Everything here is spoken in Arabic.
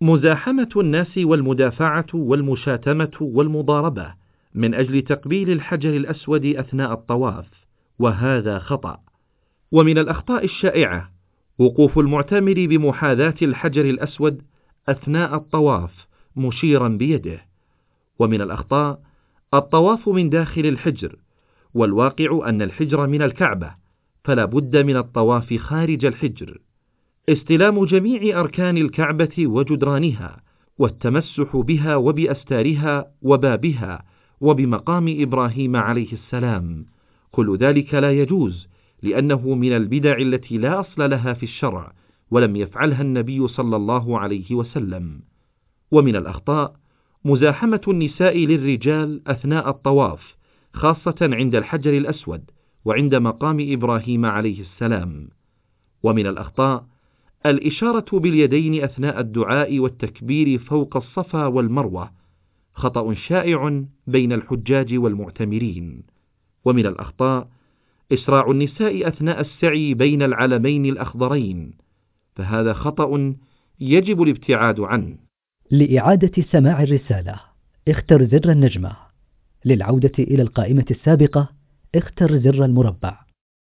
مزاحمة الناس والمدافعة والمشاتمة والمضاربة من أجل تقبيل الحجر الأسود أثناء الطواف وهذا خطأ. ومن الأخطاء الشائعة وقوف المعتمر بمحاذاة الحجر الأسود أثناء الطواف مشيرا بيده. ومن الأخطاء الطواف من داخل الحجر والواقع أن الحجر من الكعبة فلا بد من الطواف خارج الحجر. استلام جميع أركان الكعبة وجدرانها والتمسح بها وبأستارها وبابها وبمقام إبراهيم عليه السلام. كل ذلك لا يجوز لأنه من البدع التي لا أصل لها في الشرع ولم يفعلها النبي صلى الله عليه وسلم. ومن الأخطاء مزاحمة النساء للرجال أثناء الطواف خاصة عند الحجر الأسود وعند مقام إبراهيم عليه السلام. ومن الأخطاء الإشارة باليدين أثناء الدعاء والتكبير فوق الصفا والمروة خطأ شائع بين الحجاج والمعتمرين. ومن الأخطاء إسراع النساء أثناء السعي بين العلمين الأخضرين فهذا خطأ يجب الابتعاد عنه. لإعادة سماع الرسالة اختر زر النجمة. للعودة إلى القائمة السابقة اختر زر المربع.